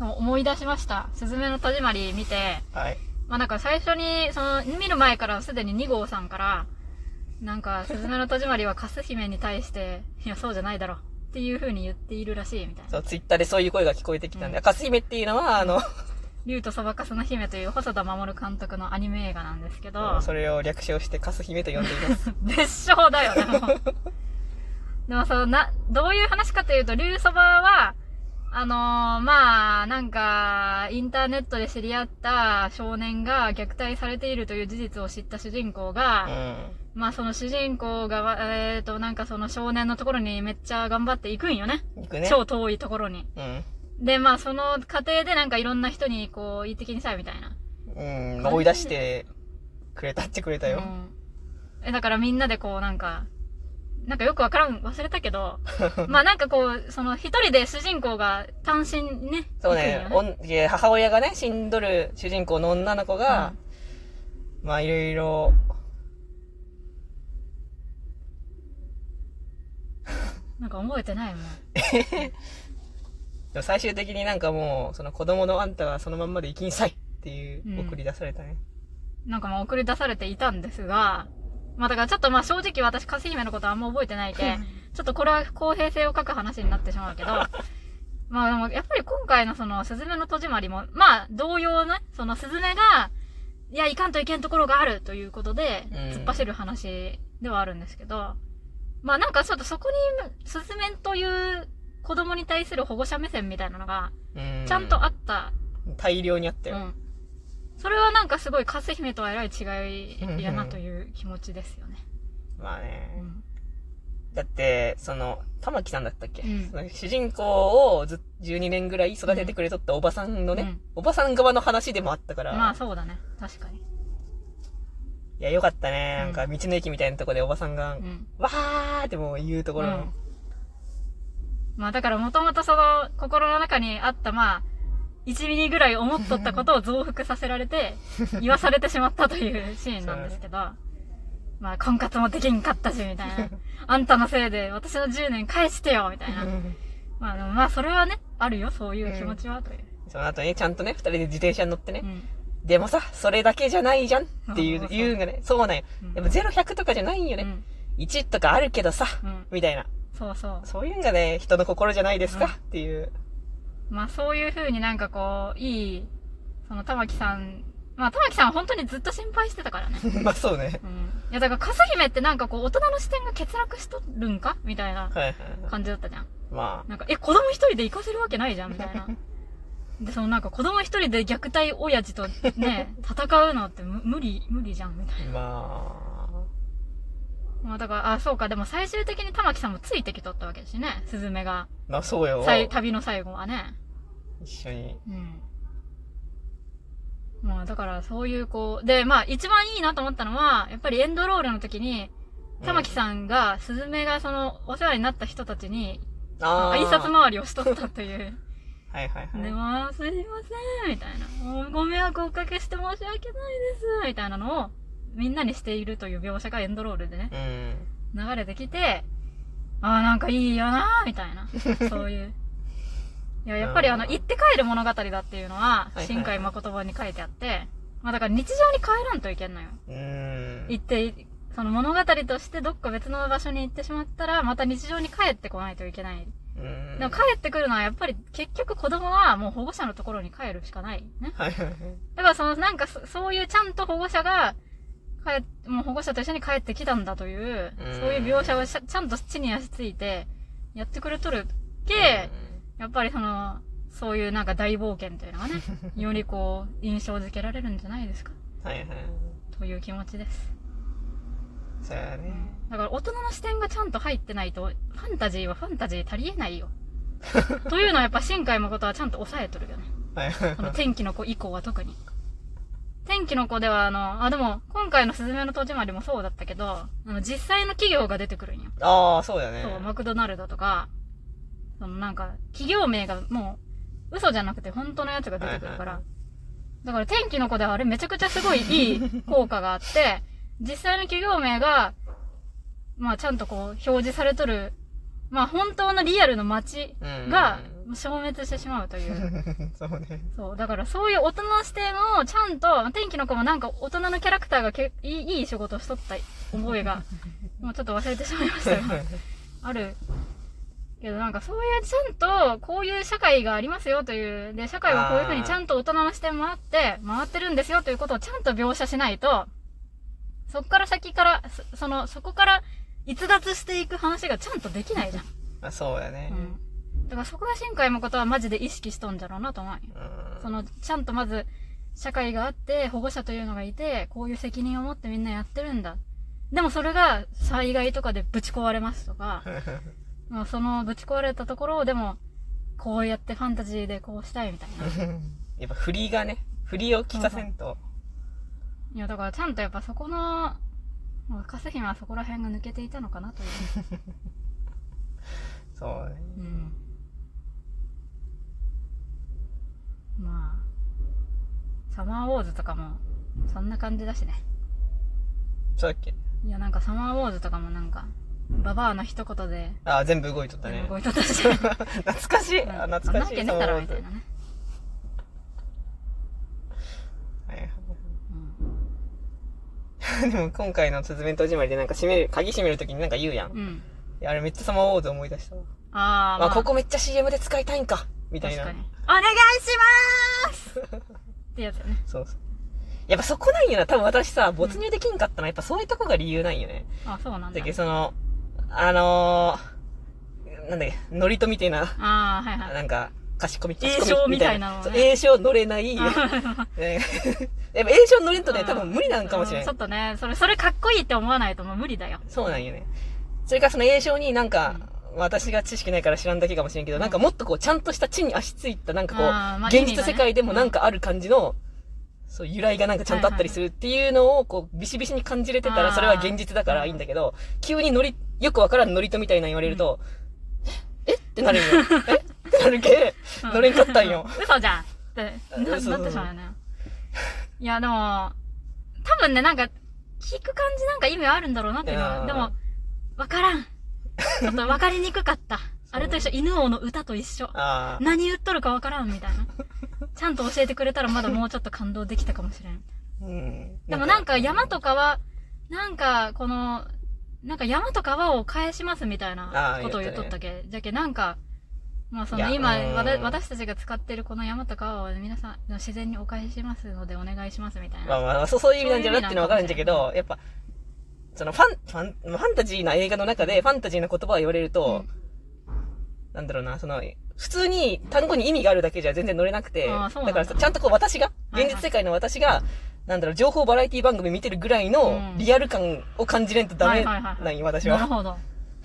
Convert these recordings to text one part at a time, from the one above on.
思い出しました。すずめの戸締まり見て、はい。まあなんか最初に、その、見る前からすでに2号さんから、なんか、すずめの戸締まりはカス姫に対して、いや、そうじゃないだろ。っていう風に言っているらしい、みたいな。そう、ツイッターでそういう声が聞こえてきたんで、うんかす姫っていうのは、あの、竜とそばかすの姫という細田守監督のアニメ映画なんですけど、それを略称してかす姫と呼んでいます。別称だよね、もう。でもそう、な、どういう話かというと、竜そばは、あのーまあ、なんか、インターネットで知り合った少年が虐待されているという事実を知った主人公が、まあその主人公が、えっ、と、なんかその少年のところにめっちゃ頑張っていくんよね。ね。超遠いところに。うん。で、まあその過程でなんかいろんな人にこう、言い的にさ、みたいな。うん。追い出してくれたってくれたよ。うん。え、だからみんなでこうなんか、なんかよくわからん、忘れたけど、まあなんかこう、その一人で主人公が単身ね。そうね行くんよおんいや母親がね、死んどる主人公の女の子が、まあいろいろ、なんか覚えてないもん。でも最終的になんかもう、その子供のあんたはそのまんまで生きんさいっていううん送り出されたね。なんかまあ送り出されていたんですが、まあだからちょっとまあ正直私、かす姫のことあんま覚えてないけ、ちょっとこれは公平性を欠く話になってしまうけど、まあでもやっぱり今回のそのスズメの戸締まりも、まあ同様ね、そのスズメが、いや、いかんといけんところがあるということで、うん突っ走る話ではあるんですけど、まあなんかちょっとそこに、スズメという子供に対する保護者目線みたいなのが、うん。ちゃんとあった大量にあったよ。うん。それはなんかすごい、かす姫とはえらい違いやなという気持ちですよね。まあね。うん。だって、その、玉木さんだったっけ、うんその主人公をず12年ぐらい育ててくれとったおばさんのね、うんおばさん側の話でもあったから、まあそうだね。確かに。いや、よかったね。うんなんか、道の駅みたいなとこでおばさんが、うん。わーってもう言うところの、うんまあだからもともとその心の中にあったまあ、1ミリぐらい思っとったことを増幅させられて、言わされてしまったというシーンなんですけど、まあ婚活もできんかったし、みたいな。あんたのせいで私の10年返してよ、みたいな。まあでもまあそれはね、あるよ、そういう気持ちは、という。その後ね、ちゃんとね、二人で自転車に乗ってね、うん。でもさ、それだけじゃないじゃんっていう言うんがね、そうなんよ。うんやっぱ0、100とかじゃないんよね。うん。1とかあるけどさ、うん。みたいな。そうそう。そういうんがね、人の心じゃないですか、うんっていう。まあそういう風になんかこう、いい、その玉木さん、まあ玉木さんは本当にずっと心配してたからね。まあそうね。うん。いやだから、かす姫ってなんかこう、大人の視点が欠落しとるんかみたいな。感じだったじゃん。まなんか、え、子供一人で行かせるわけないじゃんみたいな。で、そのなんか子供一人で虐待親父とね、戦うのって無無理、無理じゃんみたいあ、まな。まあだから、あ、そうか、でも最終的に玉木さんもついてきとったわけだしね。スズメが。あ、まあそうよ。旅の最後はね。一緒に。うん。まあだからそういうこう、で、まあ一番いいなと思ったのは、やっぱりエンドロールの時に、玉木さんが、スズメがその、お世話になった人たちに、ああ。挨拶回りをしとったという。はいはいはい。で、まあ、すいません、みたいな。ご迷惑をおかけして申し訳ないです、みたいなのを、みんなにしているという描写がエンドロールでね、うん。流れてきて、ああ、なんかいいよなみたいな。そういう。いや、やっぱりあの、うん行って帰る物語だっていうのはは、いはい新海誠本に書いてあって、まあだから日常に帰らんといけんのよ。うーん。行って、その物語としてどっか別の場所に行ってしまったら、また日常に帰ってこないといけない。うん。でも帰ってくるのはやっぱり結局子供はもう保護者のところに帰るしかない。ね。はいはいはい。だからそのなんかそそういうちゃんと保護者が、帰っもう保護者と一緒に帰ってきたんだという、うんそういう描写をしゃちゃんと地に足ついて、やってくれとるけ、やっぱりその、そういうなんか大冒険というのがね、よりこう、印象づけられるんじゃないですか？はいはい。という気持ちです。そうやね。だから大人の視点がちゃんと入ってないと、ファンタジーはファンタジー足りえないよ。というのはやっぱ新海誠はちゃんと抑えとるよね。はいはいこのはい。天気の子以降は特に。天気の子ではあの、あ、でも、今回のすずめの戸締まりもそうだったけど、あの、実際の企業が出てくるんよ。ああ、そうだね。そう、マクドナルドとか、そのなんか、企業名がもう、嘘じゃなくて本当のやつが出てくるから。だから天気の子ではあれめちゃくちゃすごいいい効果があって、実際の企業名が、まあちゃんとこう、表示されとる、まあ本当のリアルの街うんが、消滅してしまうという。そうね。そう。だからそういう大人の視点をちゃんと、天気の子もなんか大人のキャラクターがけいいいい仕事をしとった覚えが、もうちょっと忘れてしまいましたが、ある。けどなんかそういうちゃんと、こういう社会がありますよという、で、社会はこういうふうにちゃんと大人の視点もあって、回ってるんですよということをちゃんと描写しないと、そっから先から、そその、そこから逸脱していく話がちゃんとできないじゃん。まあそうやね。うん。だからそこは新海誠はマジで意識しとんじゃろうなと思うよ。うんその、ちゃんとまず、社会があって、保護者というのがいて、こういう責任を持ってみんなやってるんだ。でもそれが災害とかでぶち壊れますとか、まあそのぶち壊れたところをでも、こうやってファンタジーでこうしたいみたいな。やっぱ振りがね、振りを聞かせんと。いや、だからちゃんとやっぱそこの、まあ、カス姫はそこら辺が抜けていたのかなという。そうね。うん。まあ、サマーウォーズとかも、そんな感じだしね。そうだっけ？いや、なんかサマーウォーズとかもなんか、ババアの一言で、あ、全部動いとったね。動いとったし。懐かしい。あ、懐かしい。けねえだろ、みたいなね。はいうん。でも今回の鈴弁戸締まりでなんか閉める、鍵閉めるときになんか言うやん。うん。いやあれめっちゃサマーウォーズ思い出したわ。あー、まあ、ここめっちゃ CM で使いたいんかみたいな。お願いします ってやつよね。そうそう。やっぱそこなんよな。多分私さ、没入できんかったのはやっぱそういうとこが理由なんよね。あ、そうなんだだけ。どその、あのー、なんだっけ、ノリとみたいな、あー、はいはい。なんか、貸し込み、栄貸し込み唱みたいなのねそう栄唱乗れない。ねやっぱ栄唱乗れんとね、多分無理なんかもしれ。うんちょっとね、それ、それかっこいいって思わないともう無理だよ。そうなんよね。それからその栄唱になんか、私が知識ないから知らんだけかもしれんけど、なんかもっとこう、ちゃんとした地に足ついた、なんかこう、あーまあ現実世界でもなんかある感じの、そう、由来がなんかちゃんとあったりするっていうのを、こう、ビシビシに感じれてたら、それは現実だからいいんだけど、急にノリ、よくわからんノリとみたいなの言われると、ええ？ってなるんよ。え？ってなるけ、うん乗れんかったんよ。嘘じゃんって、な嘘なってしまうよね。いや、でも、多分ね、なんか、聞く感じなんか意味はあるんだろうなっていうのは、でも、わからん。ちょっとわかりにくかった。あれと一緒、犬王の歌と一緒。何言っとるかわからんみたいな。ちゃんと教えてくれたらまだもうちょっと感動できたかもしれん。うん。でもなんか山とかは、なんかこの、なんか山と川を返しますみたいあなーことを言っとったけ？じゃけなんか、まあその今私たちが使ってるこの山と川を皆さん自然にお返ししますのでお願いしますみたいな。まあまあ、そういう意味なんじゃなっていうのはわかるんだけど、やっぱ、そのファン、ファン、ファンタジーな映画の中でファンタジーな言葉を言われると、なんだろうな、その、普通に単語に意味があるだけじゃ全然乗れなくて、だ。だからさちゃんとこう私が、現実世界の私が、なんだろう、情報バラエティ番組見てるぐらいのうんリアル感を感じれんとダメなんよ、私は。なるほど。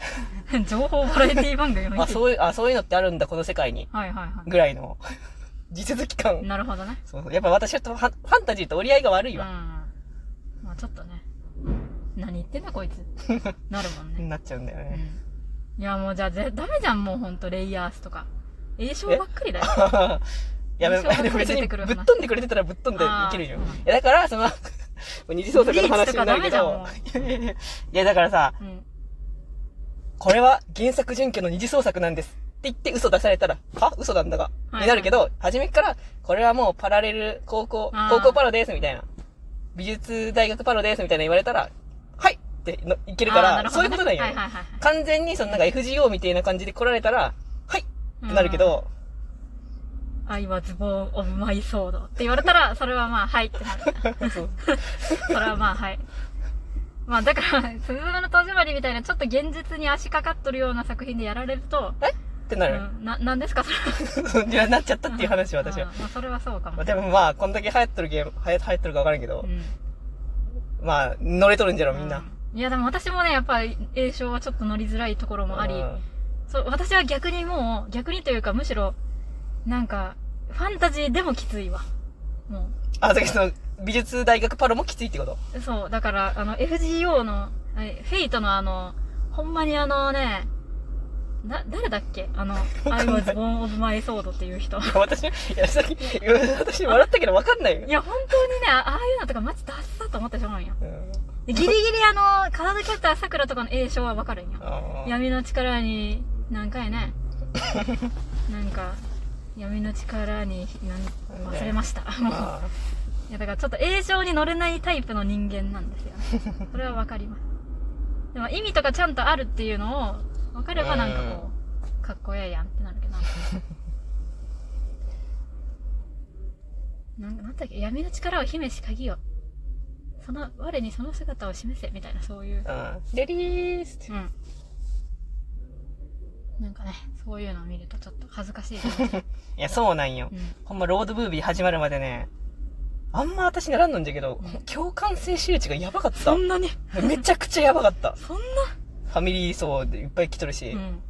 情報バラエティ番組を見あ、てる。そういう、あ、そういうのってあるんだ、この世界に。はいはいはぐらいの、地続き感い。。なるほどね。そうそうやっぱ私はとファンタジーと折り合いが悪うん。いわ。まあちょっとね。何言ってんだこいつ。なるもんね。なっちゃうんだよね。うんいやもうじゃあぜ、ダメじゃんもうほんと、レイヤースとか。栄唱ばっかりだよ。いや、でも印象でも別にぶっ飛んでくれてたらぶっ飛んでいけるよ。あーいや、だから、その、二次創作の話になるけど。いやだからさ、うん。これは原作準拠の二次創作なんですって言って嘘出されたら、は？嘘なんだが、はいになるけど、初めっから、これはもうパラレル高校高校パロですみたいな。美術大学パロですみたいな言われたら、はい！ってのいけるから、そういうことなんよ。はいはいはいはい。完全にそのなんか FGO みたいな感じで来られたら、はい！ってなるけど、I was born of my sword って言われたら、それはまあ、はいってなる。そうそれはまあ、はい。まあ、だから、すずめの戸締まりみたいな、ちょっと現実に足かかっとるような作品でやられると、ってなる。うん、な、なんですか、それいや、なっちゃったっていう話、私は。うんまあ、それはそうかもまあ。でもまあ、こんだけ流行っとるゲーム、流行っとるかわからんけどう、ん。まあ、乗れとるんじゃろ、みんな。うんいや、でも私もね、やっぱり、栄唱はちょっと乗りづらいところもあり、うんそう、私は逆にもう、逆にというか、むしろ、なんか、ファンタジーでもきついわ。もあ、だけどその、美術大学パロもきついってこと？う。そう、だから、あの、FGO の、えフェイトのあの、ほんまにあのね、だ、誰だっけ？あの、I was born of my sword っていう人。い 私、いや、さっき、私笑ったけどわかんないよ。や、本当にね、あああいうのとかマジダッサと思ってしまうんよ。うんでギリギリあの、カードキャラクター桜とかの栄唱はわかるんよ。あー闇の力に、何回ね。なんか 闇の力に忘れました、もう。まあ、いやだからちょっと映像に乗れないタイプの人間なんですよ。ねそれはわかります。でも意味とかちゃんとあるっていうのを分かればなんかこうかっこええやんってなるけど。なんなんだっけ？闇の力を秘めし鍵をその我にその姿を示せみたいなそういう。うん。レディースってうんなんかねそういうのを見るとちょっと恥ずかしいな、いや、そうなんよ。うんほんま、ロードムービー始まるまでね、あんま私ならんのんじゃけど、共感性周知がやばかったそ。んなに？めちゃくちゃやばかった。そんファミリー層でいっぱい来とるし、なうん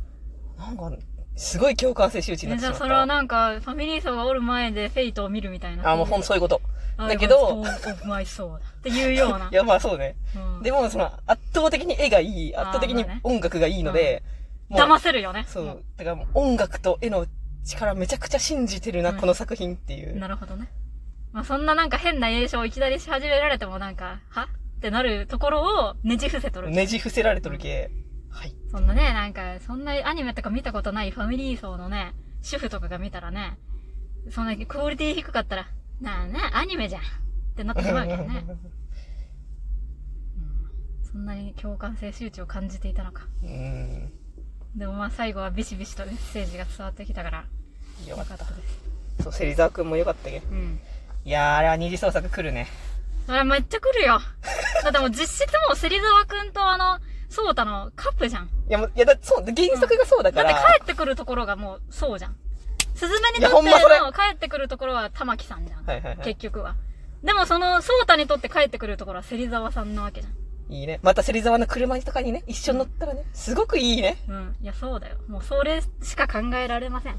なんか、すごい共感性周知になえじゃあってしまった。それはなんかファミリー層がおる前でフェイトを見るみたいなあ、もうほんとそういうこと。あだけどオフマイソーだっていうようないや、まあそうね。うんでも、その、圧倒的に絵がいい、圧倒的に音楽がいいので、騙せるよねそう。だからもう音楽と絵の力めちゃくちゃ信じてるな、うんこの作品っていう。なるほどねまあそんななんか変な映像をいきなりし始められてもなんかは？ってなるところをねじ伏せとるねじ伏せられとるけ。はい。そんなね、なんか、そんなアニメとか見たことないファミリー層のね、主婦とかが見たらね、そんなクオリティ低かったら、なあなあ、アニメじゃんってなってしまうけどね。そんなに共感性周知を感じていたのか。うん。でもまあ最後はビシビシとメッセージが伝わってきたから、よよかっ。たたです。そう、芹沢くんもよかったけ。うん。いやー、あれは二次創作来るね。あれめっちゃ来るよ。だってもう実質もう芹沢くんとあの、ソータのカップじゃん。いや、もう、いや、だそう、原作がそうだから。だって帰ってくるところがもうそうじゃん。スズメにとっての帰ってくるところは玉木さんじゃん。はいはいはい結局は。でもその、ソータにとって帰ってくるところは芹沢さんなわけじゃん。いいね。また芹沢の車とかにね、一緒に乗ったらね、すごくいいね。うん。いや、そうだよ。もうそれしか考えられません。